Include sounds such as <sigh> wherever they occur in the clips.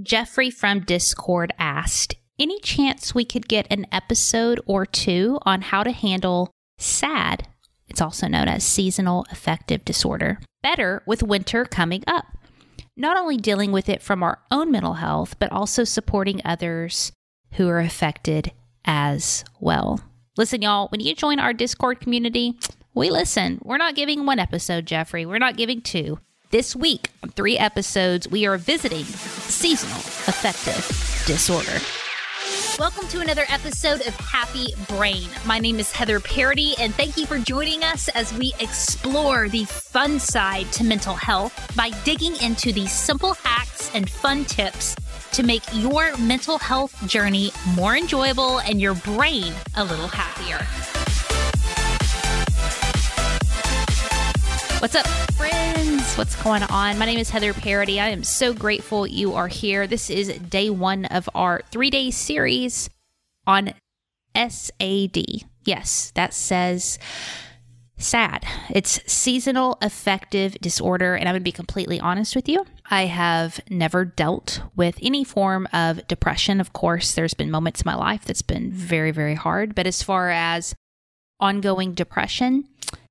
Jeffrey from Discord asked, any chance we could get an episode or two on how to handle SAD? It's also known as seasonal affective disorder. Better with winter coming up. Not only dealing with it from our own mental health, but also supporting others who are affected as well. Listen, y'all, when you join our Discord community, we listen. We're not giving one episode, Jeffrey. We're not giving two. This week, on three episodes, we are visiting seasonal affective disorder. Welcome to another episode of Happy Brain. My name is Heather Parady, and thank you for joining us as we explore the fun side to mental health by digging into the simple hacks and fun tips to make your mental health journey more enjoyable and your brain a little happier. What's up, friends? What's going on? My name is Heather Parady. I am so grateful you are here. This is day one of our three day series on SAD. Yes, that says SAD. It's seasonal affective disorder. And I'm going to be completely honest with you. I have never dealt with any form of depression. Of course, there's been moments in my life that's been very, very hard. But as far as ongoing depression,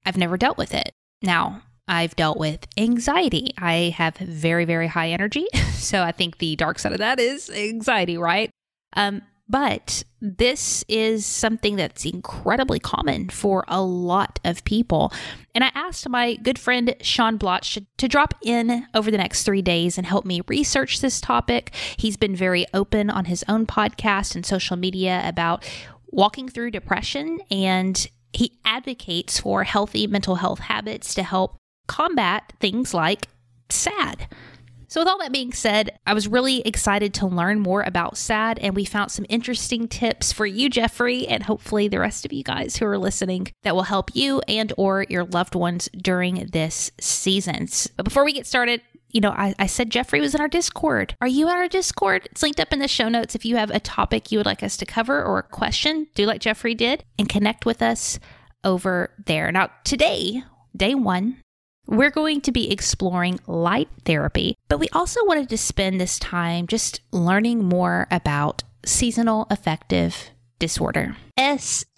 I've never dealt with it. Now, I've dealt with anxiety. I have very, very high energy. <laughs> So I think the dark side of that is anxiety, right? Um, but this is something that's incredibly common for a lot of people. And I asked my good friend Sean Bloch to, to drop in over the next three days and help me research this topic. He's been very open on his own podcast and social media about walking through depression and he advocates for healthy mental health habits to help combat things like SAD. So, with all that being said, I was really excited to learn more about SAD, and we found some interesting tips for you, Jeffrey, and hopefully the rest of you guys who are listening that will help you and or your loved ones during this season. But before we get started, you know, I, I, said Jeffrey was in our Discord. Are you in our Discord? It's linked up in the show notes. If you have a topic you would like us to cover or a question, do like Jeffrey did and connect with us over there. Now, today, day one, we're going to be exploring light therapy, but we also wanted to spend this time just learning more about seasonal affective disorder. SAD.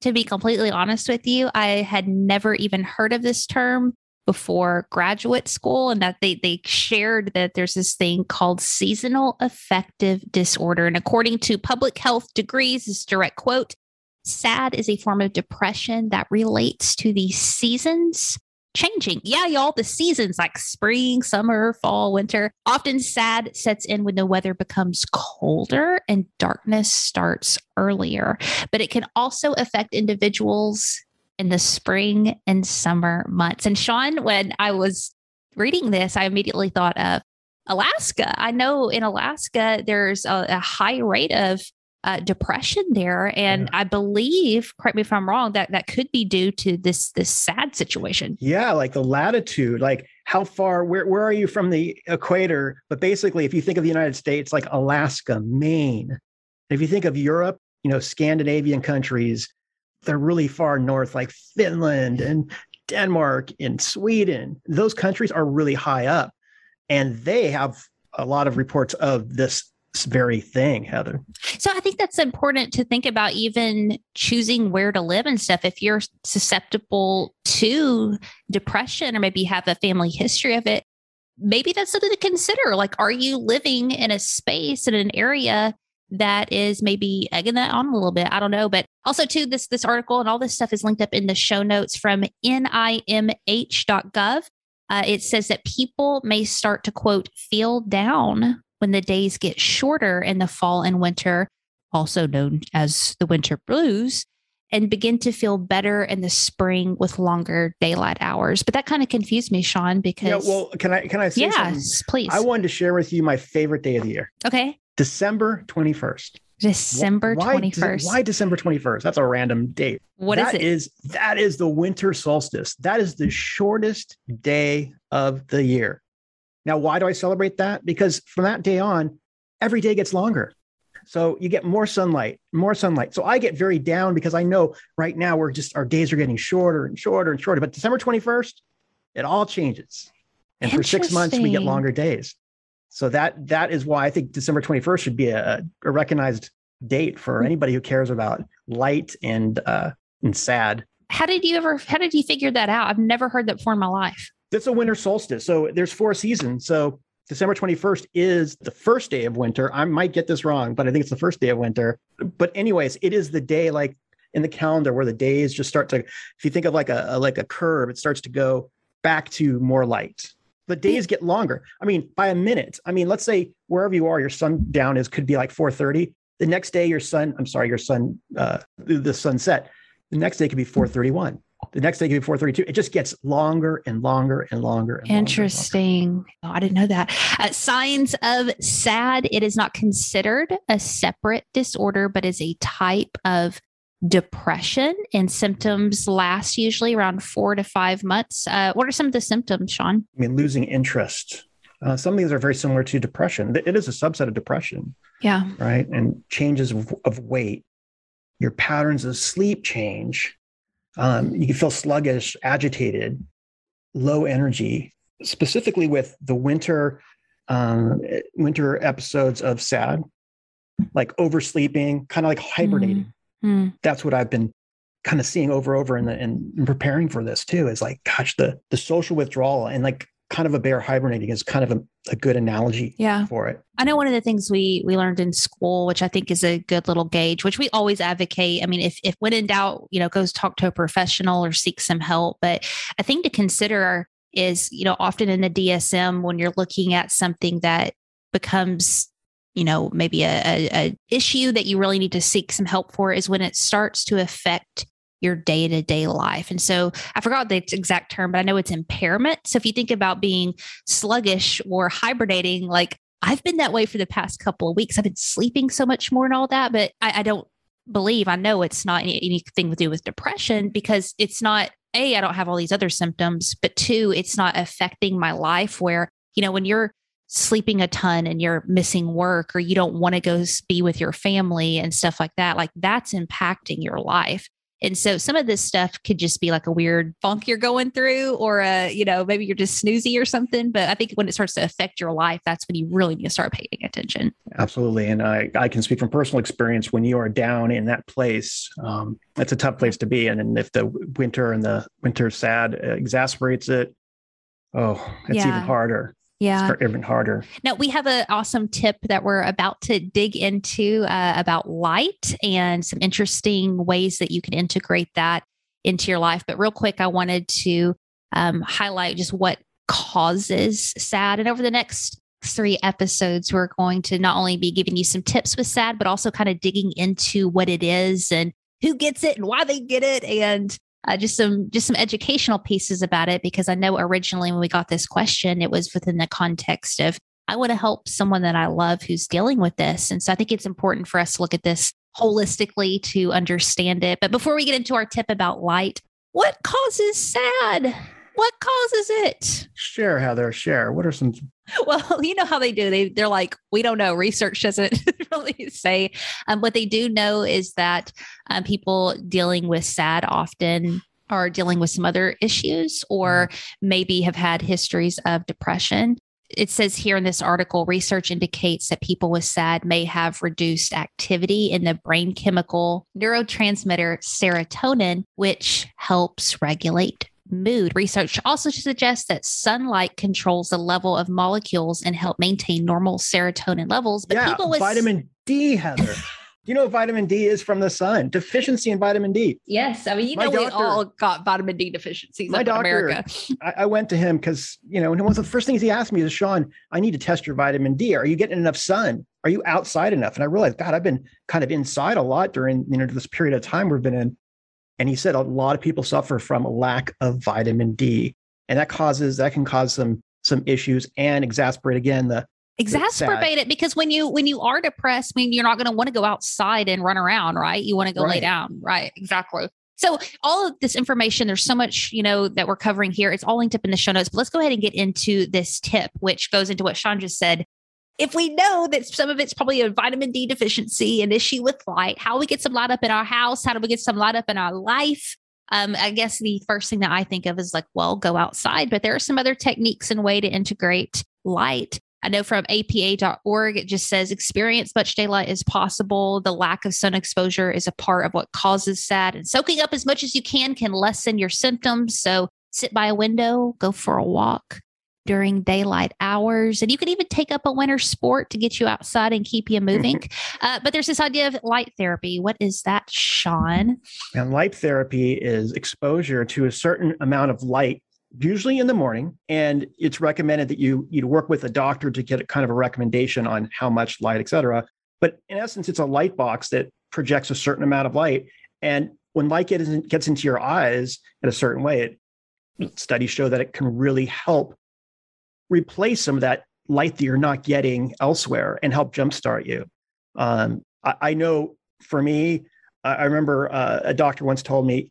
To be completely honest with you, I had never even heard of this term before graduate school and that they they shared that there's this thing called seasonal affective disorder and according to public health degrees this direct quote SAD is a form of depression that relates to the seasons changing. Yeah, y'all, the seasons like spring, summer, fall, winter. Often SAD sets in when the weather becomes colder and darkness starts earlier. But it can also affect individuals in the spring and summer months. And Sean, when I was reading this, I immediately thought of Alaska. I know in Alaska, there's a, a high rate of uh, depression there, and yeah. I believe, correct me if I'm wrong, that that could be due to this this sad situation. Yeah, like the latitude, like how far, where where are you from the equator? But basically, if you think of the United States, like Alaska, Maine. If you think of Europe, you know, Scandinavian countries, they're really far north, like Finland and Denmark and Sweden. Those countries are really high up, and they have a lot of reports of this very thing, Heather. So I think that's important to think about even choosing where to live and stuff. If you're susceptible to depression or maybe have a family history of it, maybe that's something to consider. Like, are you living in a space in an area that is maybe egging that on a little bit? I don't know. But also too, this this article and all this stuff is linked up in the show notes from nimh.gov. Uh, it says that people may start to quote feel down when the days get shorter in the fall and winter, also known as the winter blues, and begin to feel better in the spring with longer daylight hours. But that kind of confused me, Sean, because yeah, well, can I can I say yes, something? please. I wanted to share with you my favorite day of the year. Okay. December 21st. December why, 21st. Why December 21st? That's a random date. What that is it? Is, that is the winter solstice. That is the shortest day of the year. Now, why do I celebrate that? Because from that day on, every day gets longer. So you get more sunlight, more sunlight. So I get very down because I know right now we're just our days are getting shorter and shorter and shorter. But December 21st, it all changes. And for six months, we get longer days. So that that is why I think December 21st should be a, a recognized date for Hmm. anybody who cares about light and uh, and sad. How did you ever? How did you figure that out? I've never heard that before in my life. It's a winter solstice. So there's four seasons. So December 21st is the first day of winter. I might get this wrong, but I think it's the first day of winter. But anyways, it is the day like in the calendar where the days just start to if you think of like a, a like a curve, it starts to go back to more light. The days get longer. I mean, by a minute. I mean, let's say wherever you are, your sundown is could be like 4:30. The next day, your sun, I'm sorry, your sun, uh, the, sunset. The next day could be 4:31. The next day could be 4:32. It just gets longer and longer and longer. And longer and longer. Interesting. Oh, I didn't know that. Uh, signs of SAD. It is not considered a separate disorder, but is a type of depression, and symptoms last usually around four to five months. Uh, what are some of the symptoms, Sean? I mean, losing interest. Uh, some of these are very similar to depression. It is a subset of depression, Yeah. right? And changes of, of weight, your patterns of sleep change. Um, you can feel sluggish, agitated, low energy, specifically with the winter um, winter episodes of SAD, like oversleeping, kind of like hibernating. Hmm. That's what I've been kind of seeing over and over in the in preparing for this too. Is like, gosh, the the social withdrawal and like kind of a bear hibernating is kind of a, a good analogy Yeah. for it. I know one of the things we we learned in school, which I think is a good little gauge, which we always advocate. I mean, if if when in doubt, you know, goes talk to a professional or seek some help. But I think to consider is, you know, often in the DSM when you're looking at something that becomes, you know, maybe a, a, a issue that you really need to seek some help for is when it starts to affect your day to day life. And so I forgot the exact term, but I know it's impairment. So if you think about being sluggish or hibernating, like I've been that way for the past couple of weeks. I've been sleeping so much more and all that, but I, I don't believe, I know it's not any, anything to do with depression because it's not, A, I don't have all these other symptoms, but two, it's not affecting my life where, you know, when you're sleeping a ton and you're missing work or you don't want to go be with your family and stuff like that, like that's impacting your life. And so some of this stuff could just be like a weird funk you're going through, or a, you know, maybe you're just snoozy or something. But I think when it starts to affect your life, that's when you really need to start paying attention. Absolutely. And I, I can speak from personal experience when you are down in that place, um, it's a tough place to be. And then if the winter and the winter sad uh, exasperates it, oh, it's Yeah. even harder. Yeah. It's even harder. Now we have an awesome tip that we're about to dig into uh, about light and some interesting ways that you can integrate that into your life. But real quick, I wanted to um, highlight just what causes sad. And over the next three episodes, we're going to not only be giving you some tips with sad, but also kind of digging into what it is and who gets it and why they get it and uh, just some just some educational pieces about it because I know originally when we got this question, it was within the context of I want to help someone that I love who's dealing with this, and so I think it's important for us to look at this holistically to understand it. But before we get into our tip about light, what causes sad? What causes it? Share, Heather, share. What are some <laughs> Well, you know how they do. They they're like, we don't know. Research doesn't <laughs> really say. Um, what they do know is that um, people dealing with SAD often are dealing with some other issues, or maybe have had histories of depression. It says here in this article, research indicates that people with SAD may have reduced activity in the brain chemical neurotransmitter serotonin, which helps regulate mood. Research also suggests that sunlight controls the level of molecules and help maintain normal serotonin levels. But yeah, people with vitamin D, Heather. <laughs> Do you know what vitamin D is from the sun? Deficiency in vitamin D. yes, I mean you My know we all got vitamin D deficiencies My up in doctor- America. I, I went to him because, you know, and one of the first things he asked me is, Sean, I need to test your vitamin D. Are you getting enough sun? Are you outside enough? And I realized, God, I've been kind of inside a lot during, you know, this period of time we've been in. And he said a lot of people suffer from a lack of vitamin D. And that causes, that can cause some, some issues and exasperate again the, Exacerbate it because when you when you are depressed, I mean you're not going to want to go outside and run around, right? You want to go lay down, right? Exactly. So all of this information, there's so much, you know, that we're covering here. It's all linked up in the show notes. But let's go ahead and get into this tip, which goes into what Sean just said. If we know that some of it's probably a vitamin D deficiency, an issue with light, how we get some light up in our house, how do we get some light up in our life? Um, I guess the first thing that I think of is like, well, go outside. But there are some other techniques and way to integrate light. I know from apa.org, it just says experience much daylight as possible. The lack of sun exposure is a part of what causes SAD, and soaking up as much as you can can lessen your symptoms. So sit by a window, go for a walk during daylight hours. And you can even take up a winter sport to get you outside and keep you moving. uh, but there's this idea of light therapy. What is that, Sean? And light therapy is exposure to a certain amount of light usually in the morning and it's recommended that you you work with a doctor to get a kind of a recommendation on how much light et cetera but in essence it's a light box that projects a certain amount of light and when light gets, gets into your eyes in a certain way it, studies show that it can really help replace some of that light that you're not getting elsewhere and help jumpstart you. Um, I, I, know for me, I, I remember uh, a doctor once told me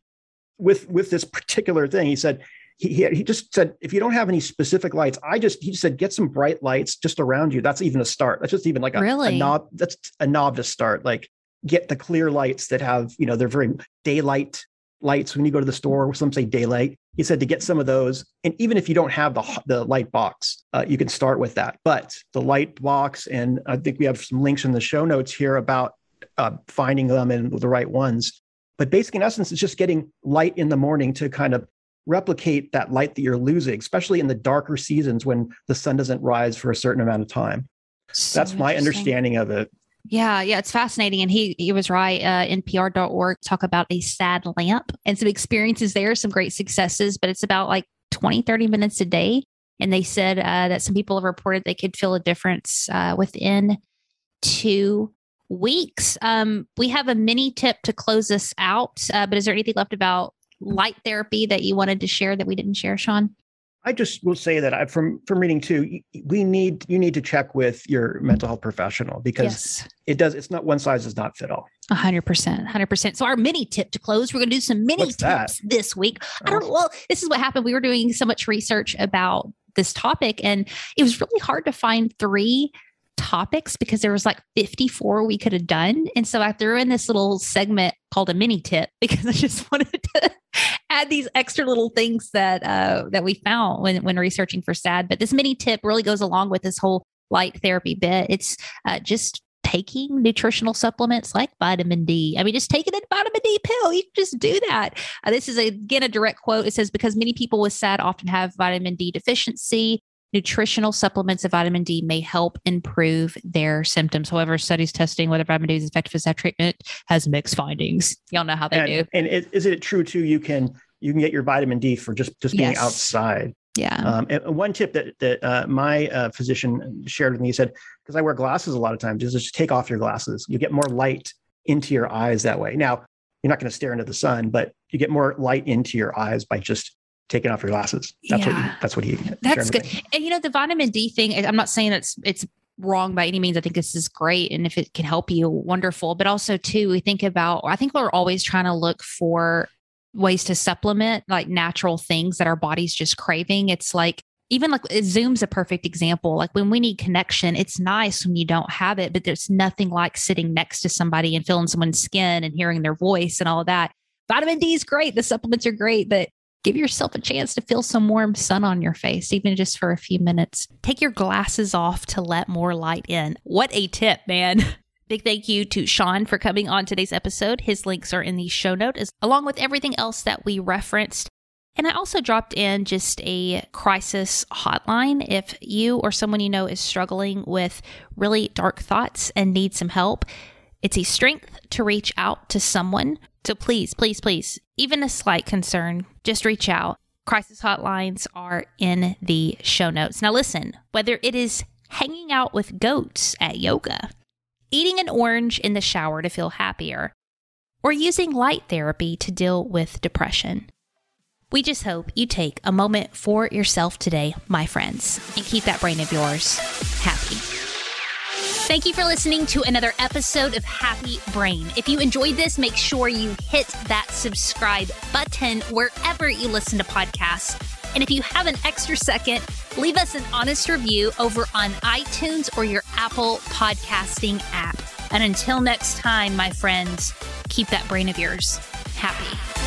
with with this particular thing, he said he, he, he just said if you don't have any specific lights, I just he just said get some bright lights just around you. That's even a start. That's just even like a, really? a knob. That's a knob to start. Like get the clear lights that have you know they're very daylight lights when you go to the store. Some say daylight. He said to get some of those, and even if you don't have the the light box, uh, you can start with that. But the light box, and I think we have some links in the show notes here about uh, finding them and the right ones. But basically, in essence, it's just getting light in the morning to kind of replicate that light that you're losing, especially in the darker seasons when the sun doesn't rise for a certain amount of time. So That's my understanding of it. Yeah, yeah, it's fascinating. And he he was right. Uh, NPR.org talk about a sad lamp and some experiences there, some great successes, but it's about like 20, 30 minutes a day. And they said uh, that some people have reported they could feel a difference uh, within two weeks. Um, we have a mini tip to close us out, uh, but is there anything left about light therapy that you wanted to share that we didn't share, Sean? I just will say that I, from from reading too, we need you need to check with your mental health professional because yes. it does. It's not one size does not fit all. A hundred percent, hundred percent. So our mini tip to close, we're going to do some mini What's tips that? this week. I oh. don't. Well, this is what happened. We were doing so much research about this topic, and it was really hard to find three topics because there was like 54 we could have done. And so I threw in this little segment called a mini tip <laughs> because I just wanted to add these extra little things that uh, that we found when when researching for SAD. But this mini tip really goes along with this whole light therapy bit. It's uh, just taking nutritional supplements like vitamin D. I mean, just taking a vitamin D pill. You can just do that. Uh, this is a, again a direct quote. It says because many people with SAD often have vitamin D deficiency nutritional supplements of vitamin D may help improve their symptoms. However, studies testing whether vitamin D is effective as that treatment has mixed findings. Y'all know how they and, do. And is, is it true too? You can you can get your vitamin D for just just being yes. outside. Yeah. Um, and one tip that that uh, my uh, physician shared with me, he said, because I wear glasses a lot of times, is just take off your glasses. You get more light into your eyes that way. Now, you're not going to stare into the sun, but you get more light into your eyes by just taking off your glasses. That's yeah. what he, that's what he. That's good. And you know the vitamin D thing. I'm not saying it's it's wrong by any means. I think this is great, and if it can help you, wonderful. But also too, we think about. I think we're always trying to look for ways to supplement like natural things that our body's just craving. It's like even like Zoom's a perfect example. Like when we need connection, it's nice when you don't have it, but there's nothing like sitting next to somebody and feeling someone's skin and hearing their voice and all of that. Vitamin D is great. The supplements are great, but give yourself a chance to feel some warm sun on your face, even just for a few minutes. Take your glasses off to let more light in. What a tip, man. <laughs> Big thank you to Sean for coming on today's episode. His links are in the show note, as, along with everything else that we referenced. And I also dropped in just a crisis hotline. If you or someone you know is struggling with really dark thoughts and needs some help, it's a strength to reach out to someone. So please, please, please, even a slight concern, just reach out. Crisis hotlines are in the show notes. Now, listen, whether it is hanging out with goats at yoga, eating an orange in the shower to feel happier, or using light therapy to deal with depression. We just hope you take a moment for yourself today, my friends, and keep that brain of yours happy. Thank you for listening to another episode of Happy Brain. If you enjoyed this, make sure you hit that subscribe button wherever you listen to podcasts. And if you have an extra second, leave us an honest review over on iTunes or your Apple podcasting app. And until next time, my friends, keep that brain of yours happy.